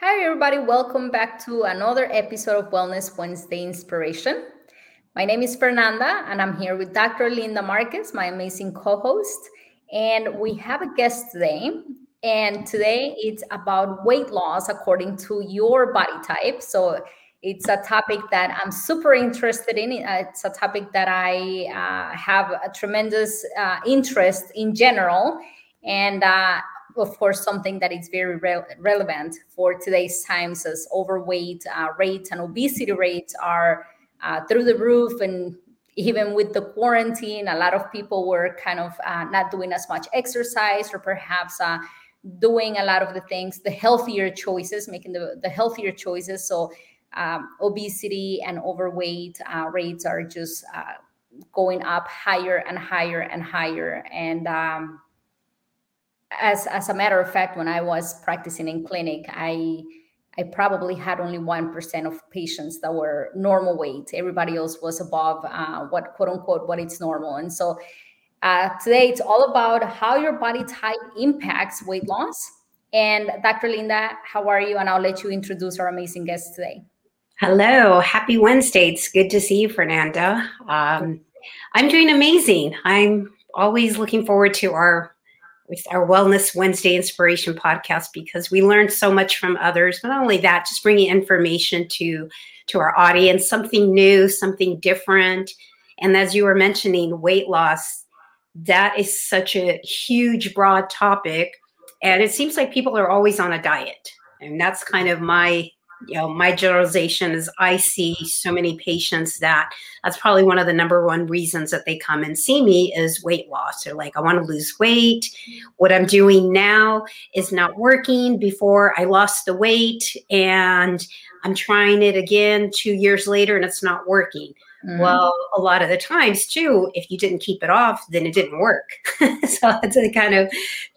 Hi, everybody. Welcome back to another episode of Wellness Wednesday Inspiration. My name is Fernanda, and I'm here with Dr. Linda Marquez, my amazing co host. And we have a guest today. And today it's about weight loss according to your body type. So it's a topic that I'm super interested in. It's a topic that I uh, have a tremendous uh, interest in general. And uh, of course, something that is very re- relevant for today's times as overweight uh, rates and obesity rates are uh, through the roof. And even with the quarantine, a lot of people were kind of uh, not doing as much exercise or perhaps uh, doing a lot of the things, the healthier choices, making the, the healthier choices. So, um, obesity and overweight uh, rates are just uh, going up higher and higher and higher. And um, as as a matter of fact, when I was practicing in clinic, I I probably had only one percent of patients that were normal weight. Everybody else was above uh, what quote unquote what it's normal. And so uh, today it's all about how your body type impacts weight loss. And Dr. Linda, how are you? And I'll let you introduce our amazing guest today. Hello, happy Wednesday. It's good to see you, Fernanda. Um, I'm doing amazing. I'm always looking forward to our with our Wellness Wednesday Inspiration podcast because we learned so much from others. But not only that, just bringing information to to our audience, something new, something different. And as you were mentioning, weight loss, that is such a huge, broad topic. And it seems like people are always on a diet. And that's kind of my you know my generalization is i see so many patients that that's probably one of the number one reasons that they come and see me is weight loss. They're like i want to lose weight. What i'm doing now is not working. Before i lost the weight and i'm trying it again two years later and it's not working Mm-hmm. Well, a lot of the times too, if you didn't keep it off, then it didn't work. so I to kind of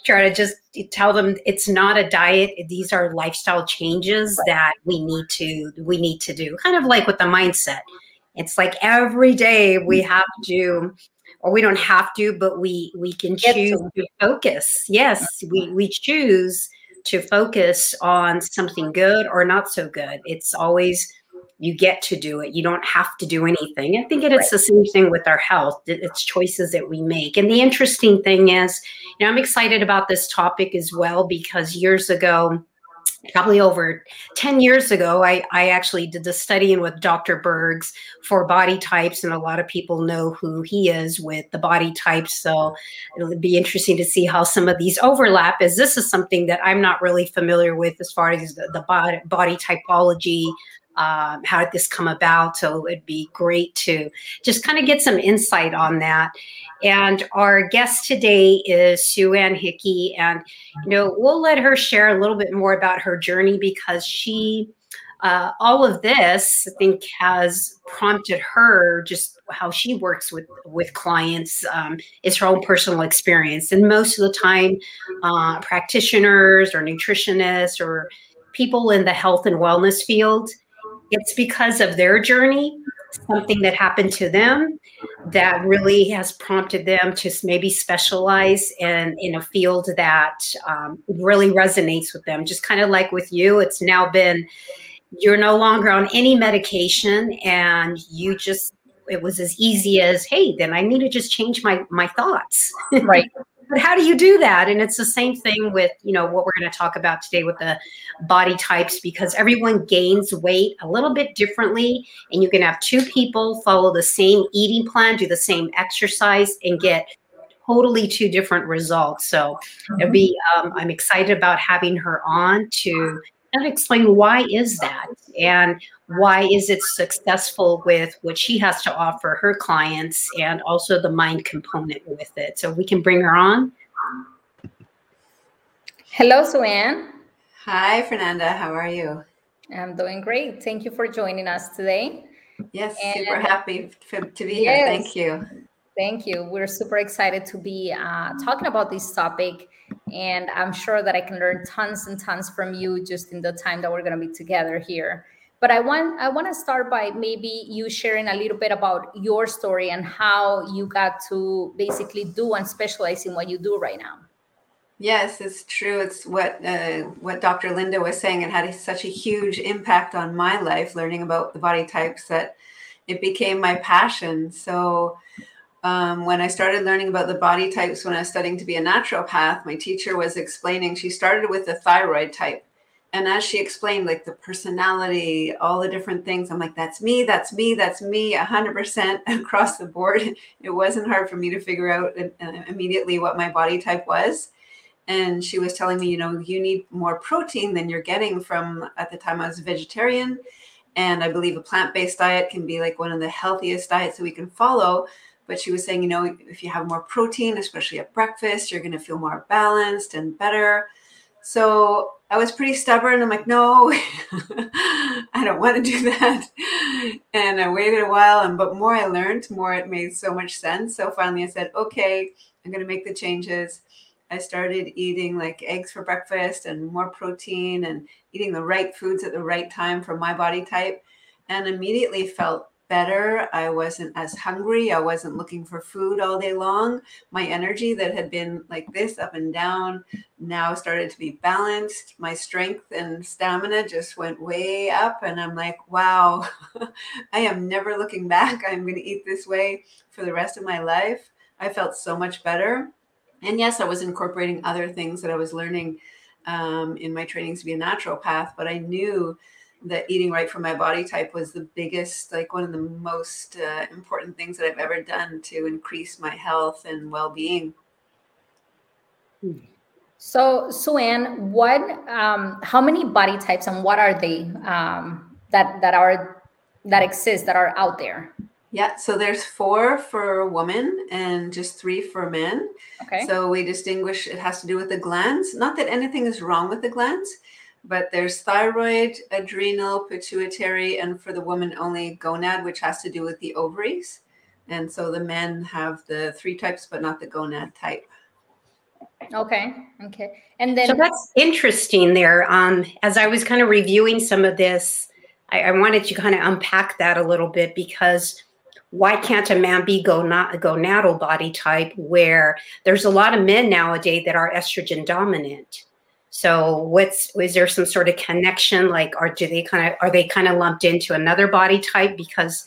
try to just tell them it's not a diet. These are lifestyle changes right. that we need to we need to do. Kind of like with the mindset. It's like every day we mm-hmm. have to or we don't have to, but we we can choose to focus. Yes, we we choose to focus on something good or not so good. It's always you get to do it. You don't have to do anything. I think it's right. the same thing with our health. It's choices that we make. And the interesting thing is, you know, I'm excited about this topic as well because years ago, probably over 10 years ago, I, I actually did the studying with Dr. Bergs for body types, and a lot of people know who he is with the body types. So it'll be interesting to see how some of these overlap, as this is something that I'm not really familiar with as far as the, the body, body typology um, how did this come about? So it'd be great to just kind of get some insight on that. And our guest today is Sue Ann Hickey. And, you know, we'll let her share a little bit more about her journey because she, uh, all of this, I think, has prompted her just how she works with with clients um, is her own personal experience. And most of the time, uh, practitioners or nutritionists or people in the health and wellness field it's because of their journey, something that happened to them that really has prompted them to maybe specialize in in a field that um, really resonates with them. Just kind of like with you, it's now been you're no longer on any medication, and you just it was as easy as hey then i need to just change my my thoughts right but how do you do that and it's the same thing with you know what we're going to talk about today with the body types because everyone gains weight a little bit differently and you can have two people follow the same eating plan do the same exercise and get totally two different results so mm-hmm. it'd be um, i'm excited about having her on to kind of explain why is that and why is it successful with what she has to offer her clients and also the mind component with it? So we can bring her on. Hello Suanne. hi fernanda. How are you? I'm doing great. Thank you for joining us today. Yes and super happy to be here. Yes, thank you. Thank you. We're super excited to be uh, talking about this topic and i'm sure that i can learn tons and tons from you just in the time that we're going to be together here but i want i want to start by maybe you sharing a little bit about your story and how you got to basically do and specialize in what you do right now Yes, it's true. It's what uh, what Dr. Linda was saying. It had such a huge impact on my life, learning about the body types that it became my passion. So um, when I started learning about the body types when I was studying to be a naturopath, my teacher was explaining. She started with the thyroid type, and as she explained, like the personality, all the different things, I'm like, that's me, that's me, that's me, 100% across the board. It wasn't hard for me to figure out uh, immediately what my body type was and she was telling me, you know, you need more protein than you're getting from at the time I was a vegetarian. And I believe a plant based diet can be like one of the healthiest diets that we can follow. But she was saying, you know, if you have more protein, especially at breakfast, you're going to feel more balanced and better. So I was pretty stubborn. I'm like, no, I don't want to do that. And I waited a while, and but more I learned, more it made so much sense. So finally, I said, okay, I'm going to make the changes. I started eating like eggs for breakfast and more protein and eating the right foods at the right time for my body type and immediately felt better. I wasn't as hungry. I wasn't looking for food all day long. My energy that had been like this up and down now started to be balanced. My strength and stamina just went way up. And I'm like, wow, I am never looking back. I'm going to eat this way for the rest of my life. I felt so much better and yes, I was incorporating other things that I was learning um, in my trainings to be a naturopath, but I knew that eating right for my body type was the biggest, like one of the most uh, important things that I've ever done to increase my health and well being. So, Sue-Ann, what, um, how many body types and what are they um, that that are that exist that are out there? Yeah, so there's four for women and just three for men. Okay. So we distinguish, it has to do with the glands. Not that anything is wrong with the glands, but there's thyroid, adrenal, pituitary, and for the woman only gonad, which has to do with the ovaries. And so the men have the three types, but not the gonad type. Okay. Okay. And then so that's interesting there. Um, as I was kind of reviewing some of this, I, I wanted to kind of unpack that a little bit because why can't a man be gonad- gonadal body type where there's a lot of men nowadays that are estrogen dominant so what's is there some sort of connection? Like are do they kind of are they kind of lumped into another body type? Because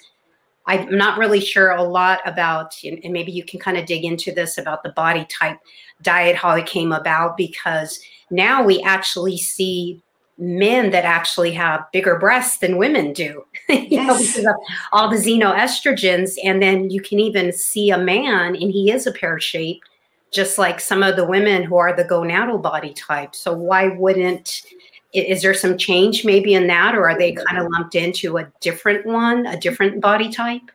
i'm not really sure a lot about and maybe you can kind of dig into this about the body type diet how it came about because now we actually see men that actually have bigger breasts than women do. Yes. you know, because of all the xenoestrogens and then you can even see a man and he is a pear shaped just like some of the women who are the gonadal body type so why wouldn't is there some change maybe in that or are they kind of lumped into a different one a different body type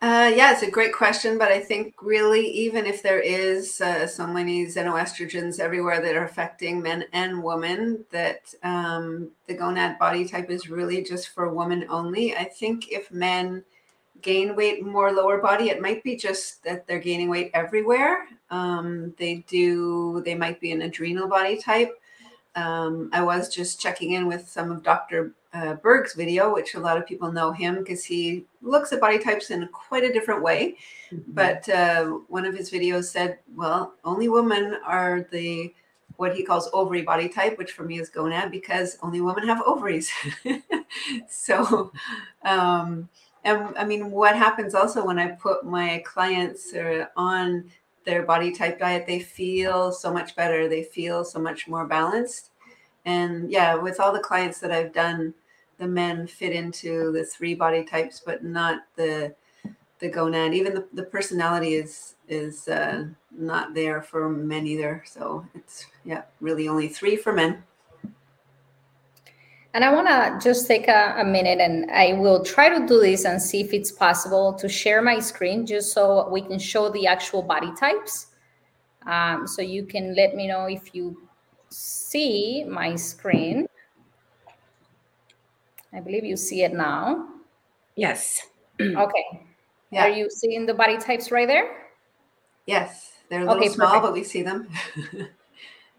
uh, yeah, it's a great question, but I think really, even if there is uh, so many xenoestrogens everywhere that are affecting men and women, that um, the gonad body type is really just for women only. I think if men gain weight more lower body, it might be just that they're gaining weight everywhere. Um, they do, they might be an adrenal body type. Um, I was just checking in with some of Dr uh, Berg's video, which a lot of people know him because he looks at body types in quite a different way. Mm-hmm. But uh, one of his videos said, well, only women are the what he calls ovary body type, which for me is gonad because only women have ovaries. so, um, and I mean, what happens also when I put my clients uh, on their body type diet, they feel so much better. They feel so much more balanced. And yeah with all the clients that i've done the men fit into the three body types but not the the gonad. Even the, the personality is is uh, not there for men either. So it's yeah really only three for men and i want to just take a, a, minute and i will try to do this and see if it's possible to share my screen just so we can show the actual body types um, so you can let me know if you see my screen. I believe you see it now. Yes. okay. Yeah. Are you seeing the body types right there? Yes. They're a little okay, small, perfect. but we see them.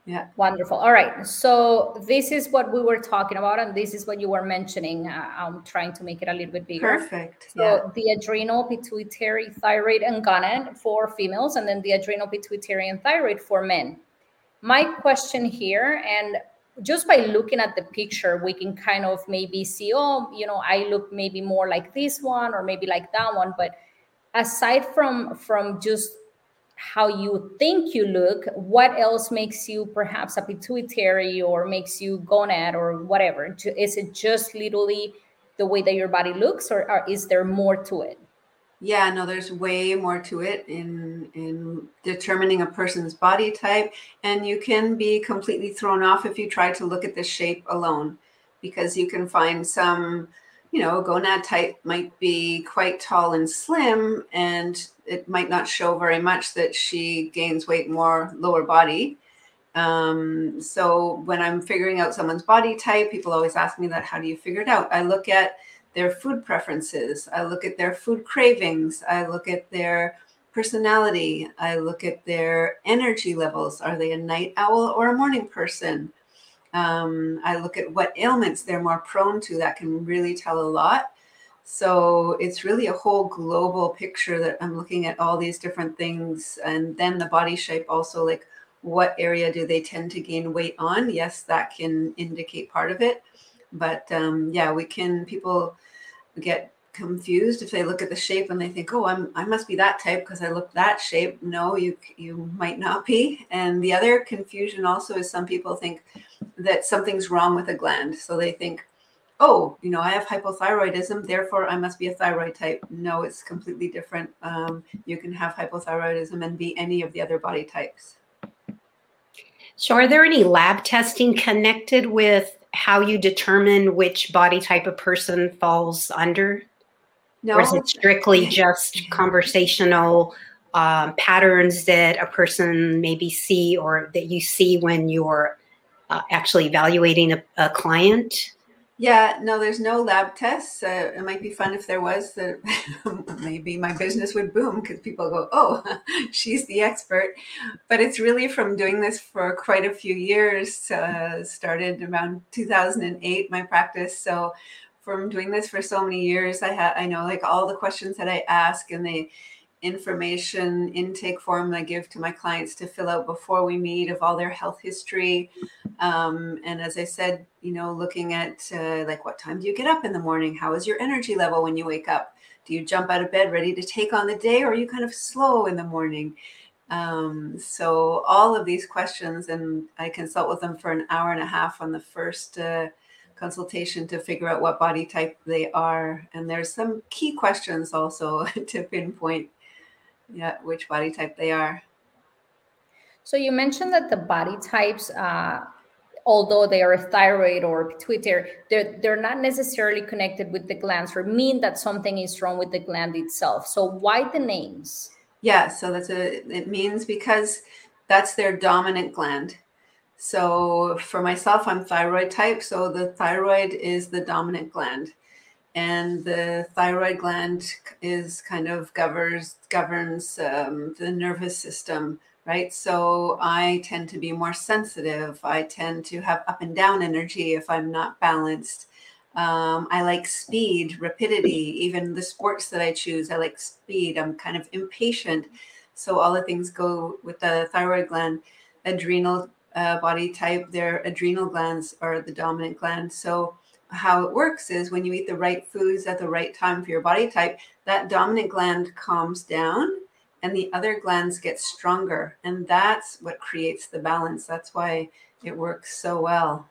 yeah. Wonderful. All right. So this is what we were talking about, and this is what you were mentioning. Uh, I'm trying to make it a little bit bigger. Perfect. So yeah. the adrenal, pituitary, thyroid, and gonad for females, and then the adrenal, pituitary, and thyroid for men. my question here, and just by looking at the picture, we can kind of maybe see, oh, you know, I look maybe more like this one or maybe like that one. But aside from from just how you think you look, what else makes you perhaps a pituitary or makes you gonad or whatever? Is it just literally the way that your body looks, or, or is there more to it? Yeah, no, there's way more to it in in determining a person's body type, and you can be completely thrown off if you try to look at the shape alone, because you can find some, you know, gonad type might be quite tall and slim, and it might not show very much that she gains weight more lower body. Um, so when I'm figuring out someone's body type, people always ask me that, how do you figure it out? I look at their food preferences. I look at their food cravings. I look at their personality. I look at their energy levels. Are they a night owl or a morning person? Um, I look at what ailments they're more prone to. That can really tell a lot. So it's really a whole global picture that I'm looking at all these different things. And then the body shape also, like what area do they tend to gain weight on? Yes, that can indicate part of it. But um, yeah, we can, people get confused if they look at the shape and they think, "Oh, I'm I must be that type because I look that shape." No, you you might not be. And the other confusion also is some people think that something's wrong with a gland, so they think, "Oh, you know, I have hypothyroidism, therefore I must be a thyroid type." No, it's completely different. Um, you can have hypothyroidism and be any of the other body types. So, are there any lab testing connected with how you determine which body type a person falls under? No. Or is it strictly just conversational um, patterns that a person maybe see or that you see when you're uh, actually evaluating a, a client? Yeah, no, there's no lab tests. Uh, it might be fun if there was. That maybe my business would boom because people go, "Oh, she's the expert." But it's really from doing this for quite a few years. Uh, started around 2008, my practice. So from doing this for so many years, I had I know like all the questions that I ask and the information intake form I give to my clients to fill out before we meet of all their health history. Um, and as I said, you know, looking at uh, like what time do you get up in the morning? How is your energy level when you wake up? Do you jump out of bed ready to take on the day, or are you kind of slow in the morning? Um, so all of these questions, and I consult with them for an hour and a half on the first uh, consultation to figure out what body type they are. And there's some key questions also to pinpoint yeah which body type they are. So you mentioned that the body types uh, although they are thyroid or pituitary they're, they're not necessarily connected with the glands or mean that something is wrong with the gland itself. So why the names? Yeah so that's a it means because that's their dominant gland so for myself i'm thyroid type so the thyroid is the dominant gland. And the thyroid gland is kind of governs governs um, the nervous system right? So i tend to be more sensitive. I tend to have up and down energy if i'm not balanced. Um, i like speed rapidity even the sports that i choose i like speed. I'm kind of impatient. So all the things go with the thyroid gland. Adrenal uh, body type their adrenal glands are the dominant gland so how it works is when you eat the right foods at the right time for your body type, that dominant gland calms down and the other glands get stronger. And that's what creates the balance. That's why it works so well.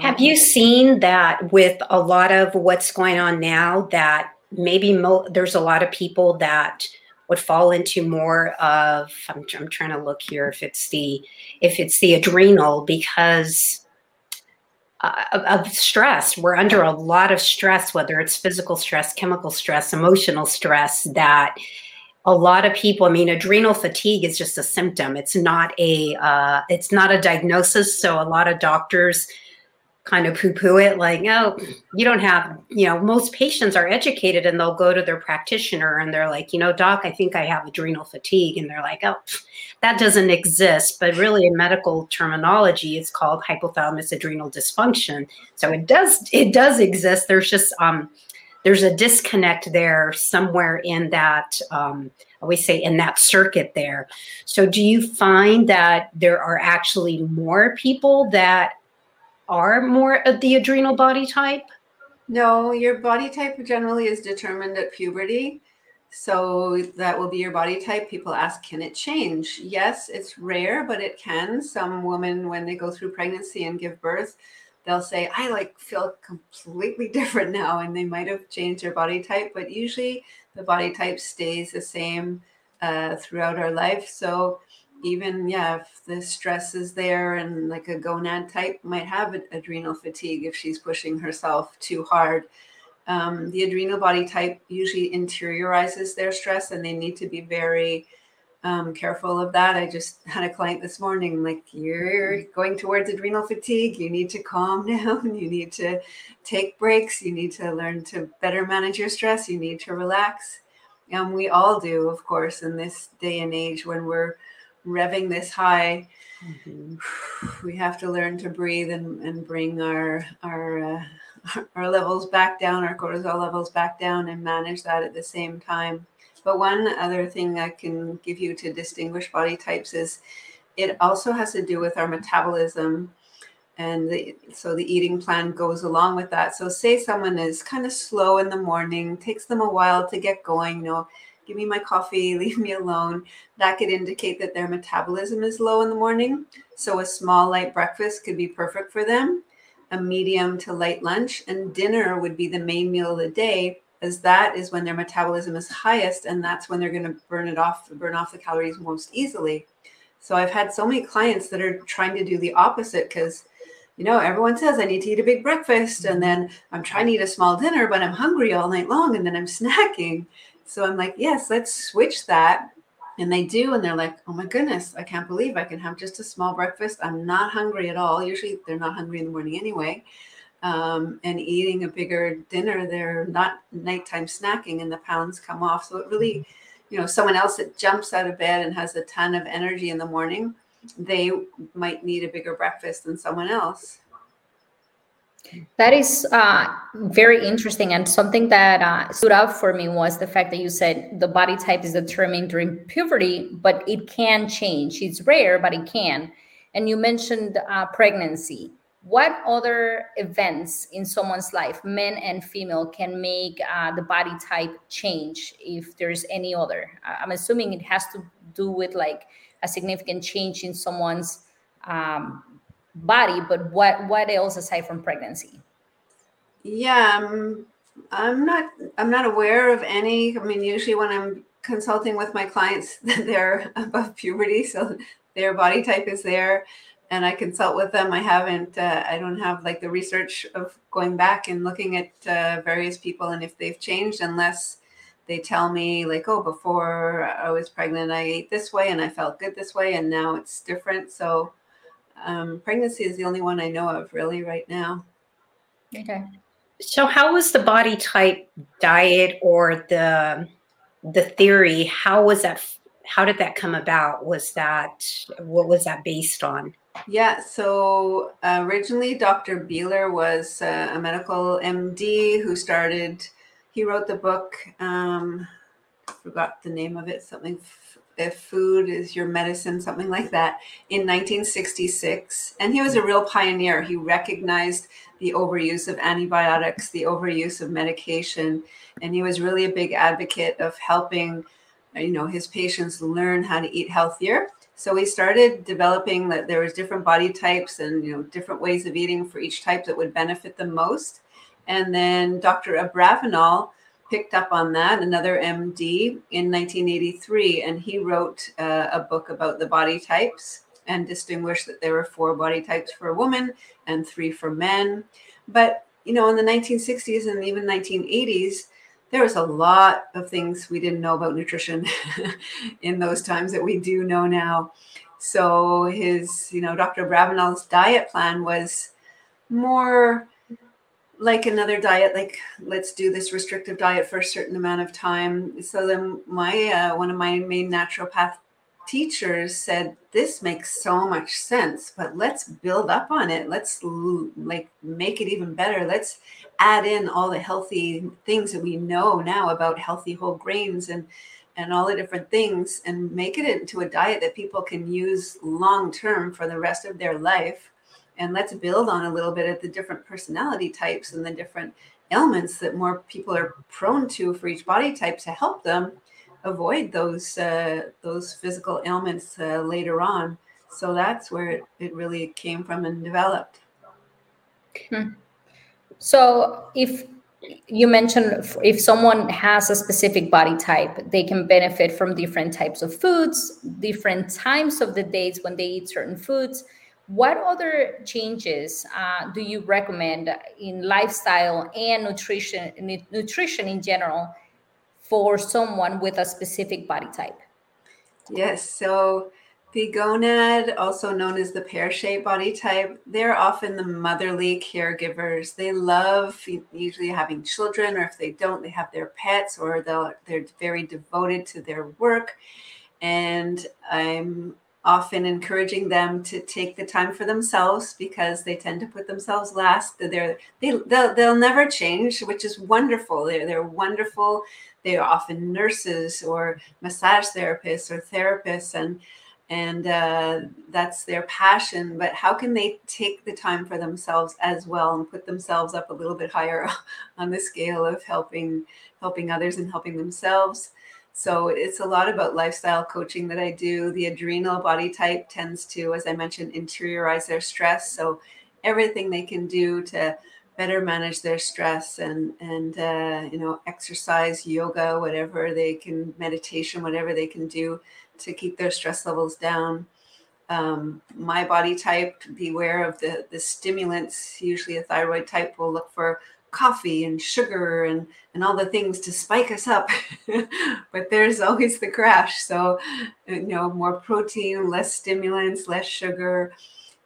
Have you seen that with a lot of what's going on now that maybe mo- there's a lot of people that would fall into more of I'm, I'm trying to look here if it's the if it's the adrenal because uh, of stress. We're under a lot of stress, whether it's physical stress, chemical stress, emotional stress, that a lot of people, I mean, adrenal fatigue is just a symptom. It's not a, uh, it's not a diagnosis. So a lot of doctors kind of poo poo it like, oh, you don't have, you know, most patients are educated and they'll go to their practitioner and they're like, you know, doc, I think I have adrenal fatigue. And they're like, oh, that doesn't exist. But really, in medical terminology, it's called hypothalamus adrenal dysfunction. So it does, it does exist. There's just, um, there's a disconnect there somewhere in that um, always say in that circuit there. So do you find that there are actually more people that are more of the adrenal body type? No, your body type generally is determined at puberty. So that will be your body type. People ask, can it change? Yes, it's rare, but it can. Some women, when they go through pregnancy and give birth, they'll say, I like feel completely different now. And they might have changed their body type, but usually the body type stays the same uh, throughout our life. So even, yeah, if the stress is there and like a gonad type might have adrenal fatigue if she's pushing herself too hard. Um, the adrenal body type usually interiorizes their stress and they need to be very um, careful of that. I just had a client this morning, like, you're going towards adrenal fatigue. You need to calm down. You need to take breaks. You need to learn to better manage your stress. You need to relax. And we all do, of course, in this day and age when we're revving this high. Mm-hmm. We have to learn to breathe and, and bring our our uh, our levels back down, our cortisol levels back down, and manage that at the same time. But one other thing I can give you to distinguish body types is it also has to do with our metabolism. And the, so the eating plan goes along with that. So, say someone is kind of slow in the morning, takes them a while to get going, you know, give me my coffee, leave me alone. That could indicate that their metabolism is low in the morning. So, a small, light breakfast could be perfect for them a medium to light lunch, and dinner would be the main meal of the day, as that is when their metabolism is highest, and that's when they're going to burn it off, burn off the calories most easily. So I've had so many clients that are trying to do the opposite because you know, everyone says I need to eat a big breakfast and mm-hmm. then I'm trying to eat a small dinner, but I'm hungry all night long and then I'm snacking. So I'm like, yes, let's switch that and they do, and they're like, oh my goodness, I can't believe I can have just a small breakfast. I'm not hungry at all. Usually they're not hungry in the morning anyway. Um, and eating a bigger dinner, they're not nighttime snacking and the pounds come off. So it really, mm-hmm. you know, someone else that jumps out of bed and has a ton of energy in the morning, they might need a bigger breakfast than someone else. That is uh, very interesting. And something that uh, stood out for me was the fact that you said the body type is determined during puberty, but it can change. It's rare, but it can. And you mentioned uh, pregnancy. What other events in someone's life, men and female, can make uh, the body type change if there's any other? I'm assuming it has to do with like a significant change in someone's um, body, but what what else aside from pregnancy? Yeah, um, I'm not I'm not aware of any. I mean, usually when I'm consulting with my clients, they're above puberty, so their body type is there, and I consult with them. I haven't uh, I don't have like the research of going back and looking at uh, various people and if they've changed, unless they tell me like oh before i was pregnant i ate this way and i felt good this way and now it's different so um, pregnancy is the only one I know of really right now. Okay. So, how was the body type diet or the the theory? How was that? How did that come about? Was that what was that based on? Yeah, so uh, originally Dr. Bieler was uh, a medical MD who started. He wrote the book. Um, forgot the name of it. Something if food is your medicine, something like that, in 1966. And he was a real pioneer. He recognized the overuse of antibiotics, the overuse of medication, and he was really a big advocate of helping, you know, his patients learn how to eat healthier. So we started developing that there was different body types and you know different ways of eating for each type that would benefit them most. And then Dr. Abravanel picked up on that, another MD in 1983, and he wrote uh, a book about the body types and distinguished that there were four body types for a woman and three for men. But you know, in the 1960s and even 1980s, there was a lot of things we didn't know about nutrition in those times that we do know now. So his, you know, Dr. Abravanel's diet plan was more like another diet like let's do this restrictive diet for a certain amount of time. So then my uh, one of my main naturopath teachers said this makes so much sense but let's build up on it. Let's like make it even better. Let's add in all the healthy things that we know now about healthy whole grains and and all the different things and make it into a diet that people can use long term for the rest of their life and let's build on a little bit of the different personality types and the different ailments that more people are prone to for each body type to help them avoid those uh, those physical ailments uh, later on. So that's where it, it really came from and developed. Hmm. So if you mentioned if someone has a specific body type, they can benefit from different types of foods, different times of the days when they eat certain foods. What other changes uh, do you recommend in lifestyle and nutrition, nutrition in general, for someone with a specific body type? Yes. So the gonad, also known as the pear shaped body type, they're often the motherly caregivers. They love usually having children, or if they don't, they have their pets, or they're very devoted to their work. And I'm often encouraging them to take the time for themselves because they tend to put themselves last. They're, they, they'll, they'll never change, which is wonderful. They're, they're wonderful. They are often nurses or massage therapists or therapists, and and uh, that's their passion. But how can they take the time for themselves as well and put themselves up a little bit higher on the scale of helping helping others and helping themselves? So it's a lot about lifestyle coaching that I do. The adrenal body type tends to, as I mentioned, interiorize their stress. So everything they can do to better manage their stress and and uh, you know exercise, yoga, whatever they can, meditation, whatever they can do to keep their stress levels down. Um, my body type, beware of the the stimulants. Usually, a thyroid type will look for coffee and sugar and and all the things to spike us up. But there's always the crash. So you know more protein less stimulants less sugar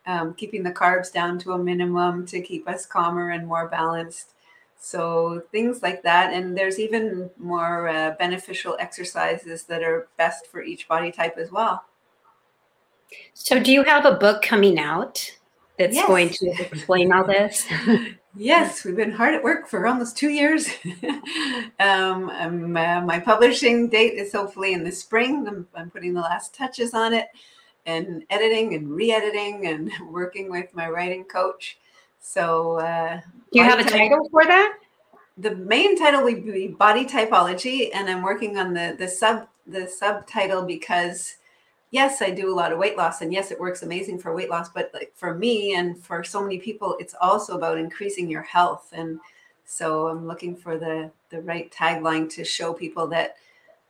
um, keeping the carbs down to a minimum to keep us calmer and more balanced. So things like that. And there's even more uh, beneficial exercises that are best for each body type as well. So do you have a book coming out that's yes. going to explain all this Yes, we've been hard at work for almost two years. um, uh, my publishing date is hopefully in the spring. I'm, I'm, putting the last touches on it and editing and re editing and working with my writing coach. So, uh, do you have a title for that? The main title would be Body Typology, and I'm working on the, the sub the subtitle because yes, I do a lot of weight loss, and yes, it works amazing for weight loss. But like for me and for so many people, it's also about increasing your health. And so I'm looking for the the right tagline to show people that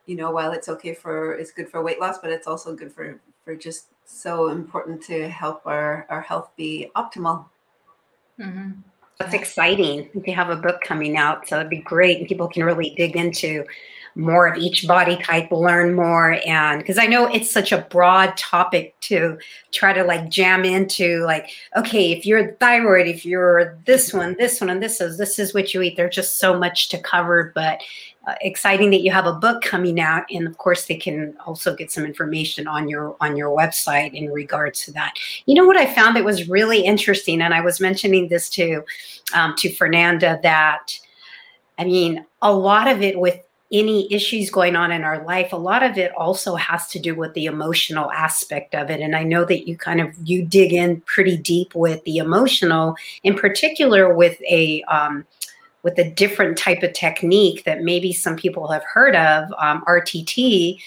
you know while it's okay for it's good for weight loss, but it's also good for for just so important to help our our health be optimal. Mm-hmm. That's exciting. You have a book coming out, so it'd be great, and people can really dig into more of each body type, learn more. And because I know it's such a broad topic to try to like jam into, like, okay, if you're thyroid, if you're this one, this one, and this is, this is what you eat. There's just so much to cover, but uh, exciting that you have a book coming out and of course they can also get some information on your on your website in regards to that you know what i found that was really interesting and i was mentioning this to um, to fernanda that i mean a lot of it with any issues going on in our life a lot of it also has to do with the emotional aspect of it. And i know that you kind of you dig in pretty deep with the emotional in particular with a um, with a different type of technique that maybe some people have heard of um, rtt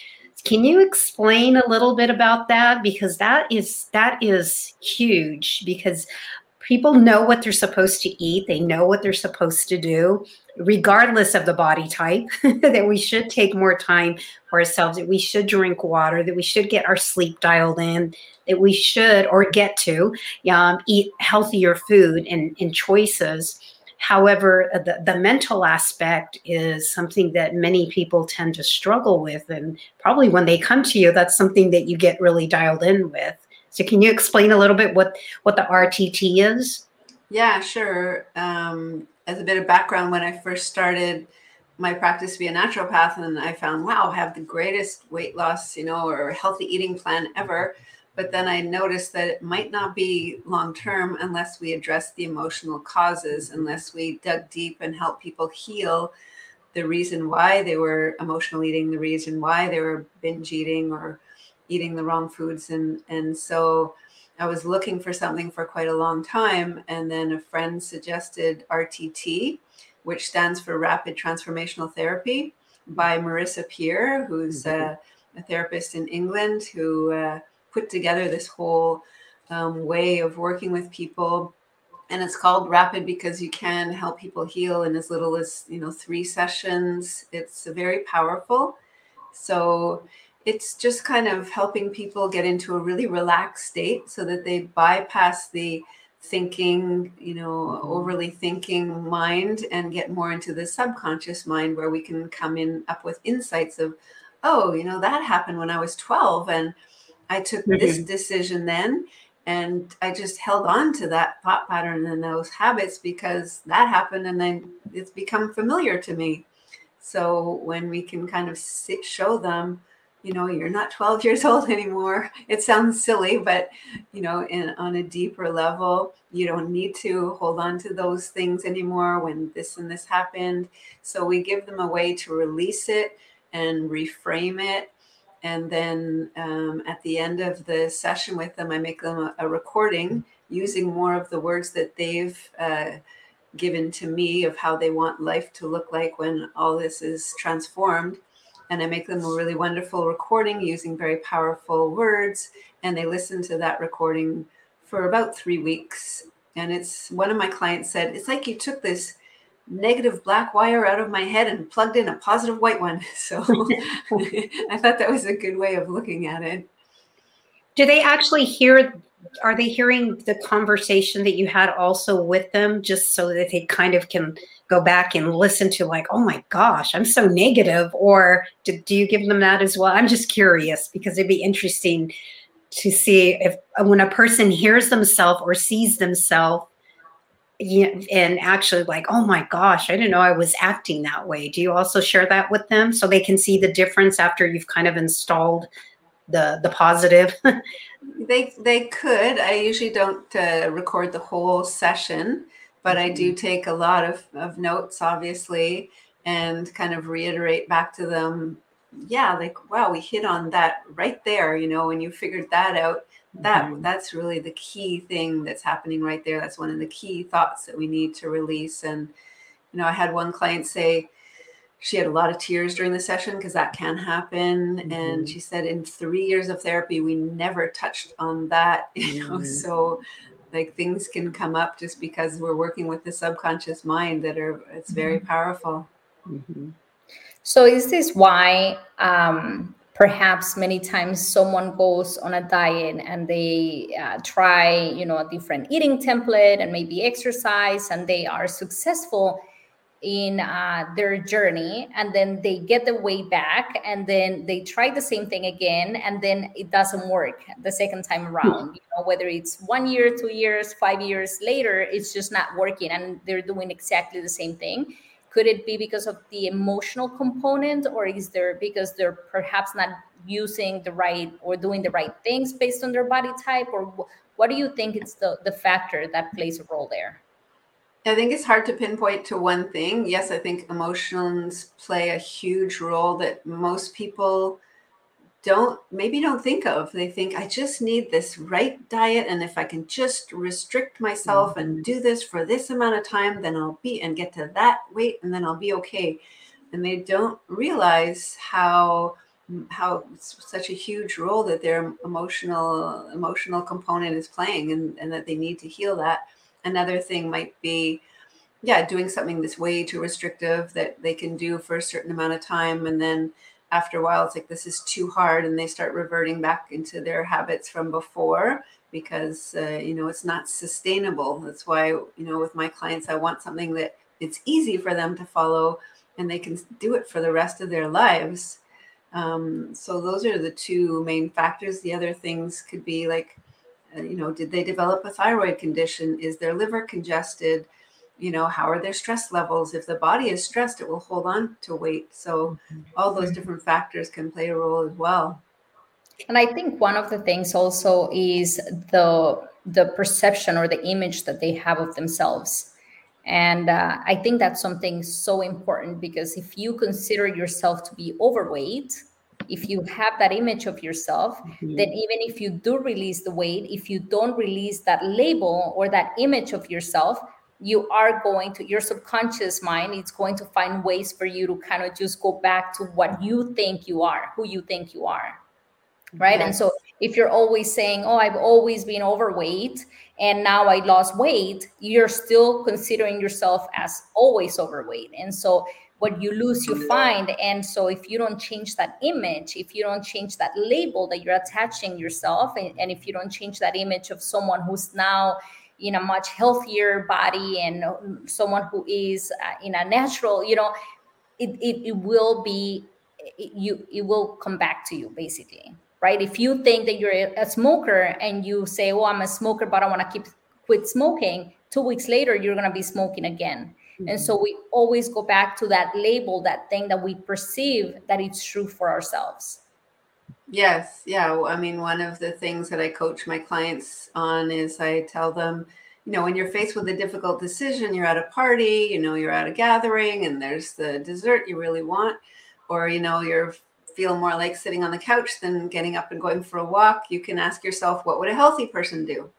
can you explain a little bit about that? Because that is that is huge because people know what they're supposed to eat. They know what they're supposed to do regardless of the body type that we should take more time for ourselves that we should drink water that we should get our sleep dialed in that we should or get to um, eat healthier food and, and choices. However the, the mental aspect is something that many people tend to struggle with and probably when they come to you that's something that you get really dialed in with so can you explain a little bit what what the RTT is? Yeah, sure. Um, as a bit of background, when I first started my practice to be a naturopath and I found, wow, I have the greatest weight loss, you know, or healthy eating plan ever. But then I noticed that it might not be long term unless we address the emotional causes, unless we dug deep and help people heal the reason why they were emotional eating, the reason why they were binge eating or eating the wrong foods. And, and so I was looking for something for quite a long time. And then a friend suggested RTT, which stands for Rapid Transformational Therapy by Marissa Peer, who's mm-hmm. a, a, therapist in England who uh, put together this whole um, way of working with people. And it's called Rapid because you can help people heal in as little as you know three sessions. It's very powerful. So it's just kind of helping people get into a really relaxed state so that they bypass the thinking, you know, mm-hmm. overly thinking mind and get more into the subconscious mind where we can come in up with insights of, oh, you know, that happened when I was 12 and I took mm-hmm. this decision then. And I just held on to that thought pattern and those habits because that happened and then it's become familiar to me. So when we can kind of sit, show them, you know you're not 12 years old anymore. It sounds silly but you know in on a deeper level you don't need to hold on to those things anymore when this and this happened. So we give them a way to release it and reframe it. And then um, at the end of the session with them i make them a, a recording using more of the words that they've uh, given to me of how they want life to look like when all this is transformed and I make them a really wonderful recording using very powerful words. And they listen to that recording for about three weeks. And it's one of my clients said, It's like you took this negative black wire out of my head and plugged in a positive white one. So I thought that was a good way of looking at it. Do they actually hear? Are they hearing the conversation that you had also with them just so that they kind of can go back and listen to like oh my gosh i'm so negative or do, do you give them that as well? I'm just curious because it'd be interesting to see if uh, when a person hears themselves or sees themselves and actually like oh my gosh i didn't know i was acting that way. Do you also share that with them so they can see the difference after you've kind of installed the the positive they they could i usually don't uh, record the whole session but I do mm-hmm. take a lot of, of notes, obviously, and kind of reiterate back to them, yeah, like, wow, we hit on that right there, you know, when you figured that out. That mm-hmm. that's really the key thing that's happening right there. That's one of the key thoughts that we need to release. And you know, I had one client say she had a lot of tears during the session because that can happen. Mm-hmm. And she said in three years of therapy, we never touched on that. You know, mm-hmm. so like things can come up just because we're working with the subconscious mind that are it's very mm-hmm. powerful mm-hmm. so is this why um, perhaps many times someone goes on a diet and they uh, try you know a different eating template and maybe exercise and they are successful in uh, their journey and then they get the way back and then they try the same thing again and then it doesn't work the second time around. You know whether it's one year two years five years later it's just not working and they're doing exactly the same thing. Could it be because of the emotional component or is there because they're perhaps not using the right or doing the right things based on their body type or what do you think is the the factor that plays a role there I think it's hard to pinpoint to one thing. Yes, I think emotions play a huge role that most people don't maybe don't think of. They think I just need this right diet and if I can just restrict myself mm-hmm. and do this for this amount of time then I'll be and get to that weight and then I'll be okay. And they don't realize how how such a huge role that their emotional emotional component is playing and, and that they need to heal that Another thing might be, yeah, doing something that's way too restrictive that they can do for a certain amount of time. And then after a while, it's like, this is too hard. And they start reverting back into their habits from before because, uh, you know, it's not sustainable. That's why, you know, with my clients, I want something that it's easy for them to follow and they can do it for the rest of their lives. Um, so those are the two main factors. The other things could be like you know, did they develop a thyroid condition? Is their liver congested? you know how are their stress levels if the body is stressed it will hold on to weight so mm-hmm. all those different factors can play a role as well and i think one of the things also is the the perception or the image that they have of themselves and uh, i think that's something so important because if you consider yourself to be overweight if you have that image of yourself mm-hmm. then even if you do release the weight if you don't release that label or that image of yourself you are going to your subconscious mind it's going to find ways for you to kind of just go back to what you think you are who you think you are right yes. and so if you're always saying oh i've always been overweight and now i lost weight you're still considering yourself as always overweight and so what you lose you find. And so if you don't change that image if you don't change that label that you're attaching yourself and, and if you don't change that image of someone who's now in a much healthier body and someone who is uh, in a natural you know it, it, it will be it, you it will come back to you basically right? If you think that you're a smoker and you say oh i'm a smoker but i want to keep quit smoking two weeks later you're going to be smoking again mm-hmm. and so we always go back to that label that thing that we perceive that it's true for ourselves Yes, yeah. I mean, one of the things that I coach my clients on is I tell them, you know, when you're faced with a difficult decision, you're at a party, you know, you're at a gathering and there's the dessert you really want, or, you know, you're feel more like sitting on the couch than getting up and going for a walk, you can ask yourself, what would a healthy person do?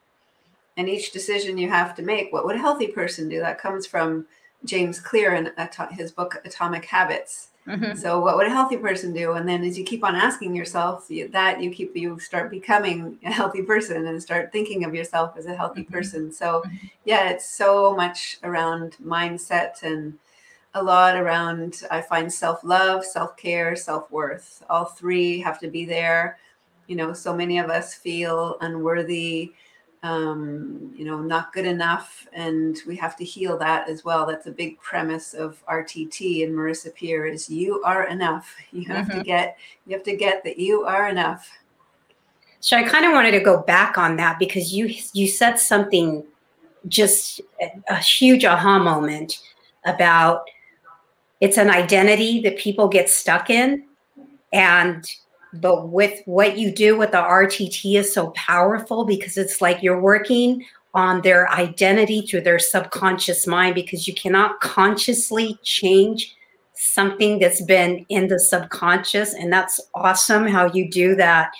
And each decision you have to make, what would a healthy person do? That comes from James Clear in his book, Atomic Habits Mm-hmm. So what would a healthy person do? And then as you keep on asking yourself that, you keep you start becoming a healthy person and start thinking of yourself as a healthy mm-hmm. person. So mm-hmm. yeah, it's so much around mindset and a lot around I find self-love, self-care, self-worth. All three have to be there. You know, so many of us feel unworthy um, you know, not good enough. And we have to heal that as well. That's a big premise of RTT and Marissa Peer is you are enough. You have mm-hmm. to get, you have to get that you are enough. So I kind of wanted to go back on that because you, you said something just a, a huge aha moment about it's an identity that people get stuck in and but with what you do with the RTT is so powerful because it's like you're working on their identity through their subconscious mind because you cannot consciously change something that's been in the subconscious and that's awesome how you do that.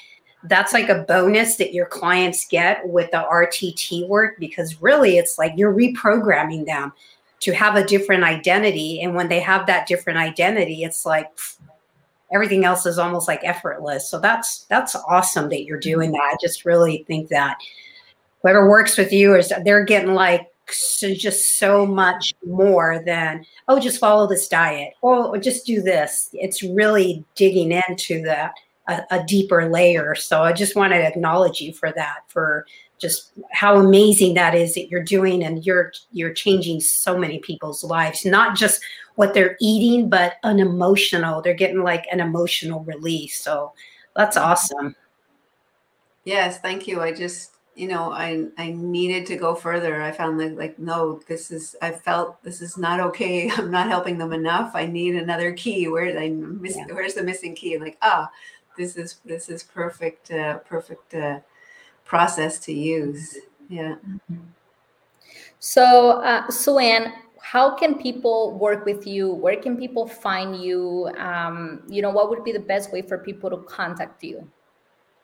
That's like a bonus that your clients get with the RTT work because really it's like you're reprogramming them to have a different identity and when they have that different identity it's like everything else is almost like effortless. So that's that's awesome that you're doing that. I just really think that whoever works with you is they're getting like so just so much more than oh just follow this diet or just do this. It's really digging into that a, a deeper layer. So I just want to acknowledge you for that for just how amazing that is that you're doing and you're you're changing so many people's lives not just what they're eating, but an emotional, they're getting like an emotional release. So that's awesome. Yes, thank you. I just, you know, I I needed to go further. I found that like, no, this is I felt this is not okay. I'm not helping them enough. I need another key. Where I miss yeah. where's the missing key? Like, ah, this is this is perfect, uh, perfect uh, process to use. Yeah. Mm-hmm. So, uh, Sue-Ann, how can people work with you? Where can people find you? Um, you know what would be the best way for people to contact you?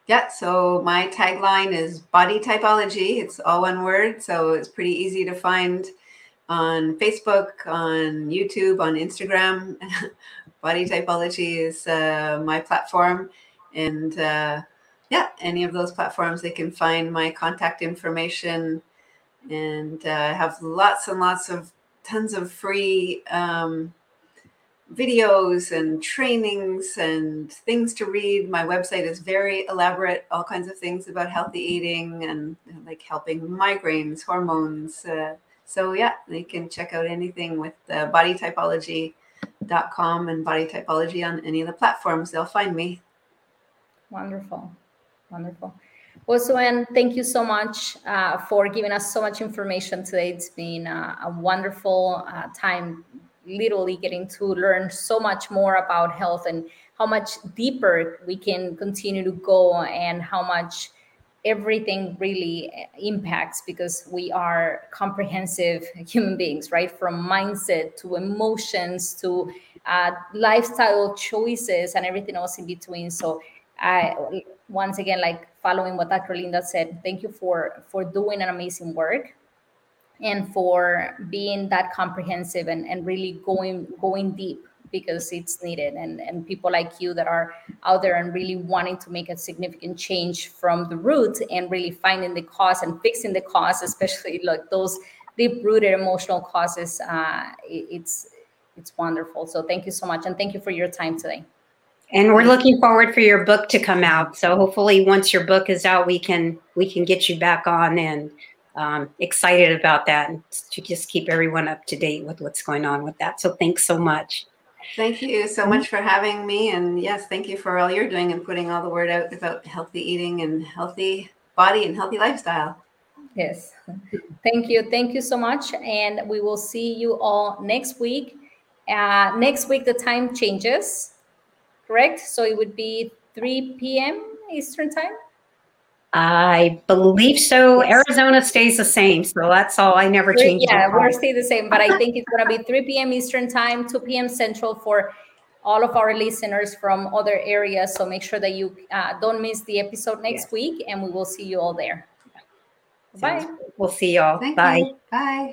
Yeah so my tagline is body typology. It's all one word so it's pretty easy to find on facebook on youtube on instagram. Body typology is uh, my platform and uh, yeah any of those platforms they can find my contact information. And uh, have lots and lots of tons of free um, videos and trainings and things to read. My website is very elaborate, all kinds of things about healthy eating and like helping migraines, hormones. Uh, so yeah, they can check out anything with uh, bodytypology.com and body typology on any of the platforms. They'll find me. Wonderful. Wonderful. Also, and thank you so much uh, for giving us so much information today. It's been uh, a wonderful uh, time, literally getting to learn so much more about health and how much deeper we can continue to go and how much everything really uh, impacts because we are comprehensive human beings, right? From mindset to emotions to uh, lifestyle choices and everything else in between. So, I once again, like following what Dr. Linda said, thank you for for doing an amazing work and for being that comprehensive and, and really going going deep because it's needed. And, and people like you that are out there and really wanting to make a significant change from the root and really finding the cause and fixing the cause especially like those deep rooted emotional causes uh, it, it's it's wonderful. So thank you so much and thank you for your time today and we're looking forward for your book to come out so hopefully once your book is out we can we can get you back on and um, excited about that and to just keep everyone up to date with what's going on with that so thanks so much Thank you so much for having me. And yes, thank you for all you're doing and putting all the word out about healthy eating and healthy body and healthy lifestyle. Yes. Thank you. Thank you so much. And we will see you all next week. Uh, next week, the time changes, correct? So it would be 3 p.m. Eastern time. I believe so. Arizona stays the same, so that's all. I never change. Yeah, we're still the same, but I think it's gonna be 3 p.m. Eastern time, 2 p.m. Central for all of our listeners from other areas. So make sure that you uh, don't miss the episode next yes. week, and we will see you all there. Bye. We'll see y'all. Thank Bye. You. Bye.